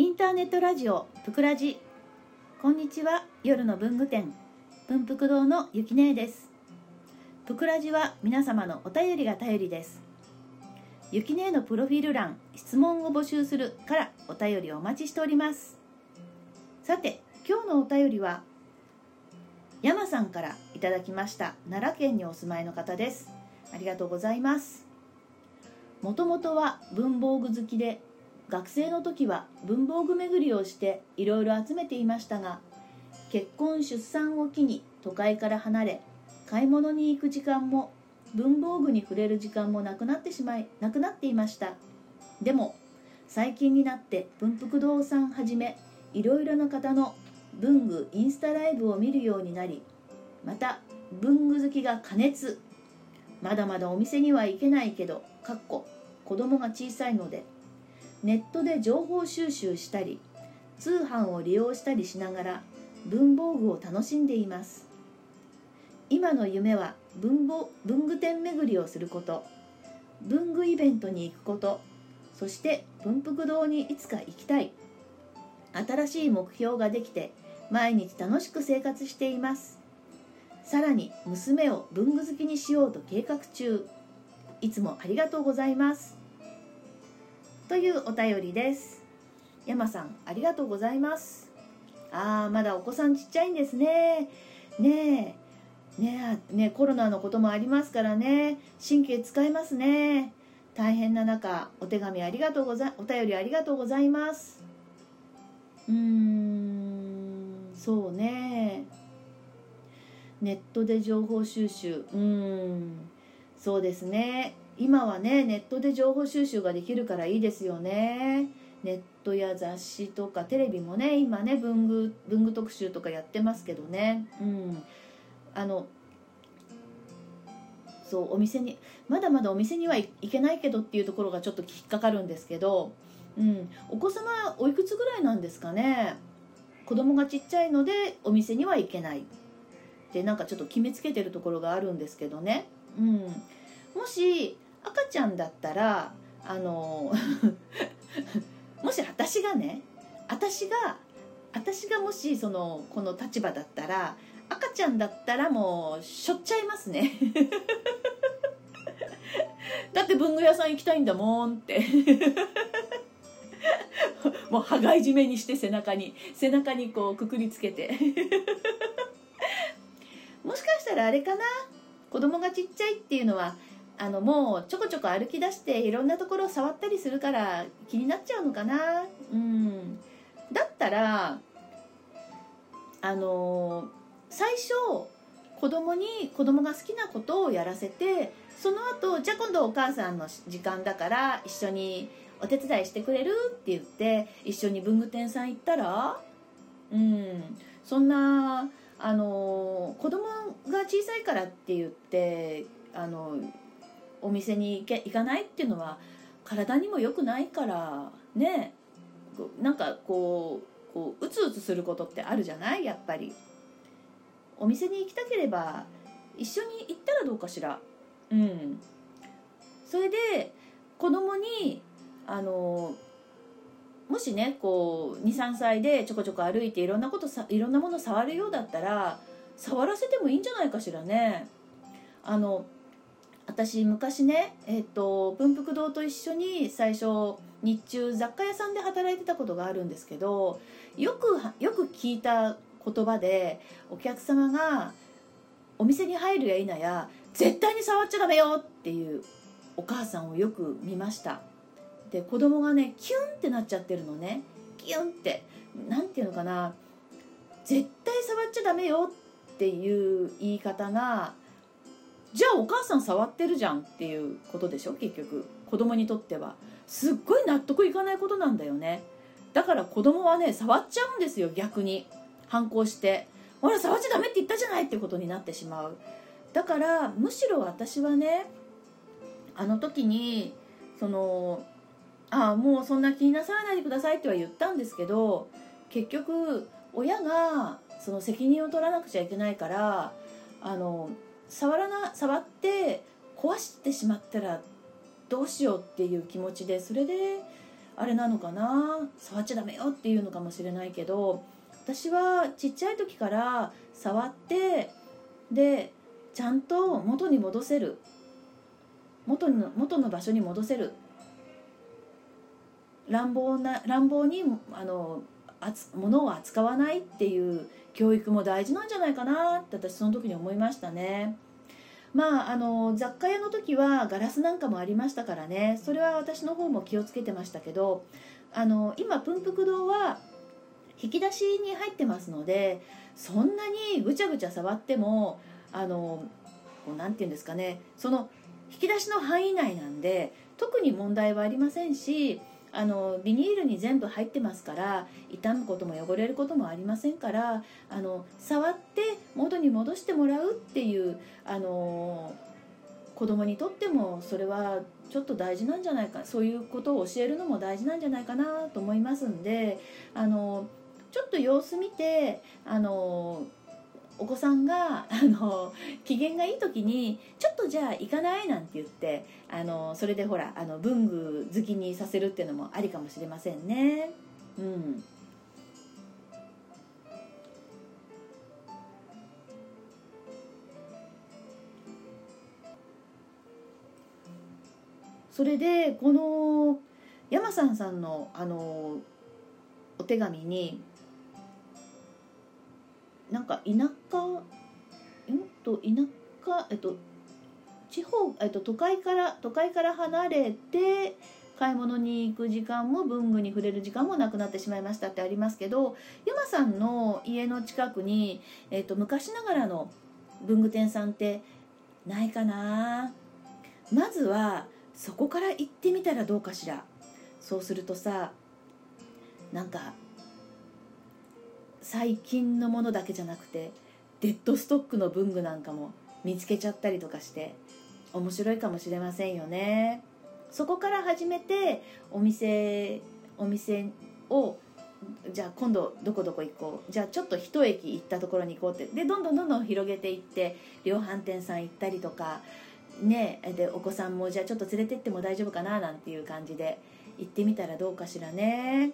インターネットラジオぷくらじ。こんにちは夜の文具店文福堂のゆきねえです。ぷくらじは皆様のお便りが頼りです。ゆきねえのプロフィール欄質問を募集するからお便りをお待ちしております。さて今日のお便りは山さんからいただきました奈良県にお住まいの方です。ありがとうございます。もともとは文房具好きで学生の時は文房具巡りをしていろいろ集めていましたが結婚出産を機に都会から離れ買い物に行く時間も文房具に触れる時間もなくなってしまいなくなっていました。でも最近になって文福堂さんはじめいろいろな方の文具インスタライブを見るようになりまた文具好きが加熱。まだまだお店には行けないけどかっこ子供が小さいのでネットで情報収集したり通販を利用したりしながら文房具を楽しんでいます。今の夢は文房文具店巡りをすること文具イベントに行くことそして文福堂にいつか行きたい新しい目標ができて毎日楽しく生活しています。さらに娘を文具好きにしようと計画中。いつもありがとうございます。というお便りです。山さんありがとうございます。あーまだお子さんちっちゃいんですね。ねえ。ねえねコロナのこともありますからね。神経使いますね。大変な中お手紙ありがとうございお便りありがとうございます。うーんそうね。ネットで情報収集。うーんそうですね。今はねネットで情報収集ができるからいいですよね。ネットや雑誌とかテレビもね今ね文具文具特集とかやってますけどね。うん。あのそうお店にまだまだお店には行けないけどっていうところがちょっと引っかかるんですけど、うん、お子様おいくつぐらいなんですかね？子供がちっちゃいのでお店には行けない。ってなんかちょっと決めつけてるところがあるんですけどね、うん、もし赤ちゃんだったらあの もし私がね私が私がもしそのこの立場だったら赤ちゃんだったらもうしょっちゃいますね。だって文具屋さん行きたいんだもんって。もう羽交い締めにして背中に背中にこうくくりつけて。もしかしたらあれかな？子供がちっちゃいっていうのはあのもうちょこちょこ歩き出していろんなところを触ったりするから気になっちゃうのかな。うん。だったらあの最初子供に子供が好きなことをやらせてその後じゃあ今度お母さんの時間だから一緒にお手伝いしてくれるって言って一緒に文具店さん行ったらうん。そんなあの子供が小さいからって言ってあのお店に行け行かないっていうのは体にも良くないからね。なんかこうこううつうつすることってあるじゃない？やっぱり。お店に行きたければ一緒に行ったらどうかしら。うん。それで子供にあのもしねこう23歳でちょこちょこ歩いていろんなことさいろんなもの触るようだったら触らせてもいいんじゃないかしらね。あの私昔ねえっ、と文福堂と一緒に最初日中雑貨屋さんで働いてたことがあるんですけどよくよく聞いた言葉でお客様がお店に入るや否や絶対に触っちゃダメよっていうお母さんをよく見ました。で子供がねキュンってなっちゃってるのね。キュンって。何て言うのかな。絶対触っちゃダメよっていう言い方がじゃあお母さん触ってるじゃんっていうことでしょ？結局。子供にとっては。すっごい納得いかないことなんだよね。だから子供はね触っちゃうんですよ逆に。反抗して。ほら触っちゃダメって言ったじゃないってことになってしまう。だからむしろ私はねあの時にそのああもうそんな気になさらないでくださいっては言ったんですけど結局親がその責任を取らなくちゃいけないからあの触らな触って壊してしまったらどうしようっていう気持ちでそれであれなのかな触っちゃダメよっていうのかもしれないけど私はちっちゃい時から触ってでちゃんと元に戻せる。元の元の場所に戻せる。乱暴な乱暴にあの物を扱わないっていう教育も大事なんじゃないかなって私その時に思いましたね。まあ、あの雑貨屋の時はガラスなんかもありましたからねそれは私の方も気をつけてましたけどあの今プンプク堂は引き出しに入ってますのでそんなにぐちゃぐちゃ触ってもあの何て言うんですかねその引き出しの範囲内なんで特に問題はありませんしあのビニールに全部入ってますから傷むことも汚れることもありませんからあの触って元に戻してもらうっていうあの子供にとってもそれはちょっと大事なんじゃないかそういうことを教えるのも大事なんじゃないかなと思いますんであのちょっと様子見てあのお子さんがあの機嫌がいい時に「ちょっとじゃあ行かない?」なんて言ってあのそれでほらあの文具好きにさせるっていうのもありかもしれませんね。うんそれでこの山さんさんのあのお手紙になんか田舎ん？と田舎えっと地方、えっと、都会から都会から離れて買い物に行く時間も文具に触れる時間もなくなってしまいましたってありますけど山さんの家の近くに、えっと、昔ながらの文具店さんってないかな？まずはそこから行ってみたらどうかしら。そうするとさなんか最近のものだけじゃなくてデッドストックの文具なんかも見つけちゃったりとかして面白いかもしれませんよね。そこから始めてお店お店をじゃあ今度どこどこ行こう。じゃあちょっと一駅行ったところに行こうって。でどんどんどんどん広げていって量販店さん行ったりとかねでお子さんもじゃあちょっと連れてっても大丈夫かななんていう感じで行ってみたらどうかしらね。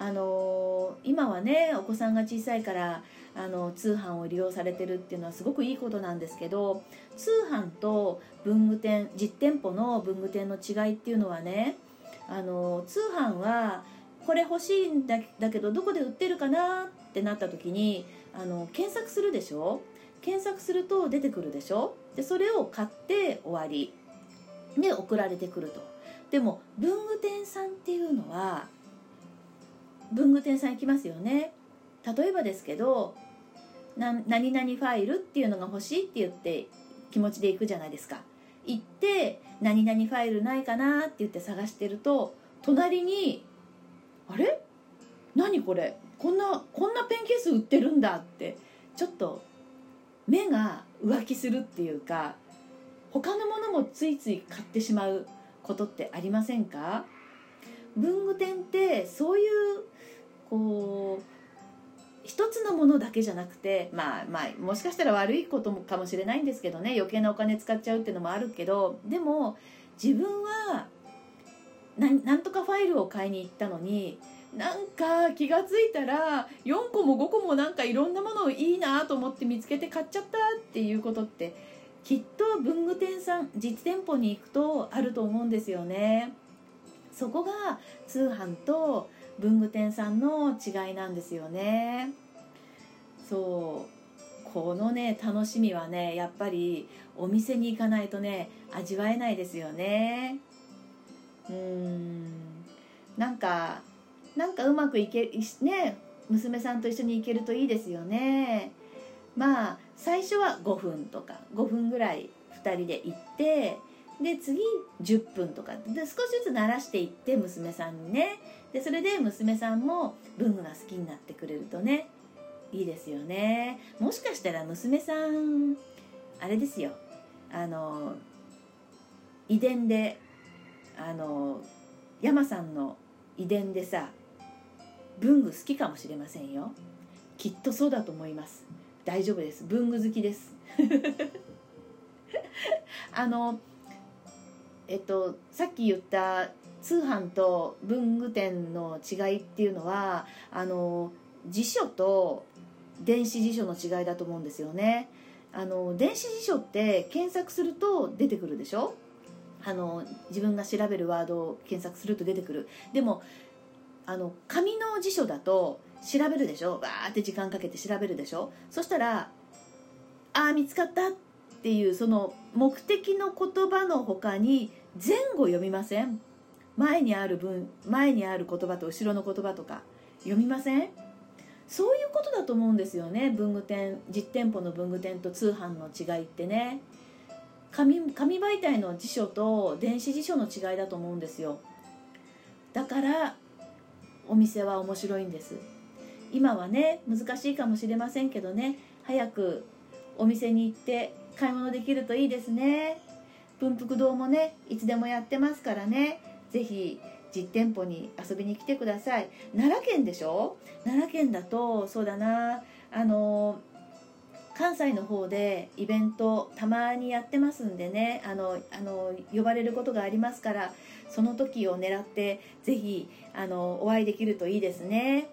あの今はねお子さんが小さいからあの通販を利用されてるっていうのはすごくいいことなんですけど通販と文具店実店舗の文具店の違いっていうのはねあの通販はこれ欲しいんだだけどどこで売ってるかなってなった時にあの検索するでしょ？検索すると出てくるでしょ？でそれを買って終わり。で送られてくると。でも文具店さんっていうのは文具店さん行きますよね。例えばですけど何々ファイルっていうのが欲しいって言って気持ちで行くじゃないですか。行って何々ファイルないかなって言って探してると隣にあれ？何これ？こんなこんなペンケース売ってるんだってちょっと目が浮気するっていうか他のものもついつい買ってしまうことってありませんか？文具店ってそういうこう一つのものだけじゃなくてまあまあもしかしたら悪いこともかもしれないんですけどね余計なお金使っちゃうっていうのもあるけどでも自分はなんとかファイルを買いに行ったのになんか気が付いたら4個も5個もなんかいろんなものをいいなと思って見つけて買っちゃったっていうことってきっと文具店さん実店舗に行くとあると思うんですよね。そこが通販と文具店さんの違いなんですよね。そう。このね楽しみはねやっぱりお店に行かないとね味わえないですよね。うん。なんかなんかうまくいけね娘さんと一緒に行けるといいですよね。まあ最初は5分とか5分ぐらい2人で行ってで次10分とかで少しずつ慣らしていって娘さんにね。でそれで娘さんも文具が好きになってくれるとね。いいですよね。もしかしたら娘さんあれですよ。あの遺伝であの山さんの遺伝でさ文具好きかもしれませんよ。きっとそうだと思います。大丈夫です。文具好きです。あのえっと、さっき言った通販と文具店の違いっていうのはあの辞書と電子辞書の違いだと思うんですよね。あの電子辞書って検索すると出てくるでしょ？あの自分が調べるワードを検索すると出てくる。でもあの紙の辞書だと調べるでしょ？バーって時間かけて調べるでしょ？そしたらああ見つかったっていうその目的の言葉の他に前後読みません？前にある文前にある言葉と後ろの言葉とか。読みません？そういうことだと思うんですよね。文具店実店舗の文具店と通販の違いってね。紙紙媒体の辞書と電子辞書の違いだと思うんですよ。だからお店は面白いんです。今はね難しいかもしれませんけどね。早くお店に行って買い物できるといいですね。文福堂もねいつでもやってますからね。是非実店舗に遊びに来てください。奈良県でしょ？奈良県だとそうだな。あの関西の方でイベントたまにやってますんでね。あのあの呼ばれることがありますからその時を狙ってぜひあのお会いできるといいですね。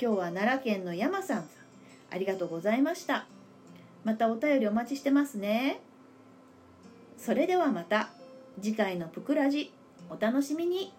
今日は奈良県の山さんありがとうございました。またお便りお待ちしてますね。それではまた次回のぷくらじお楽しみに。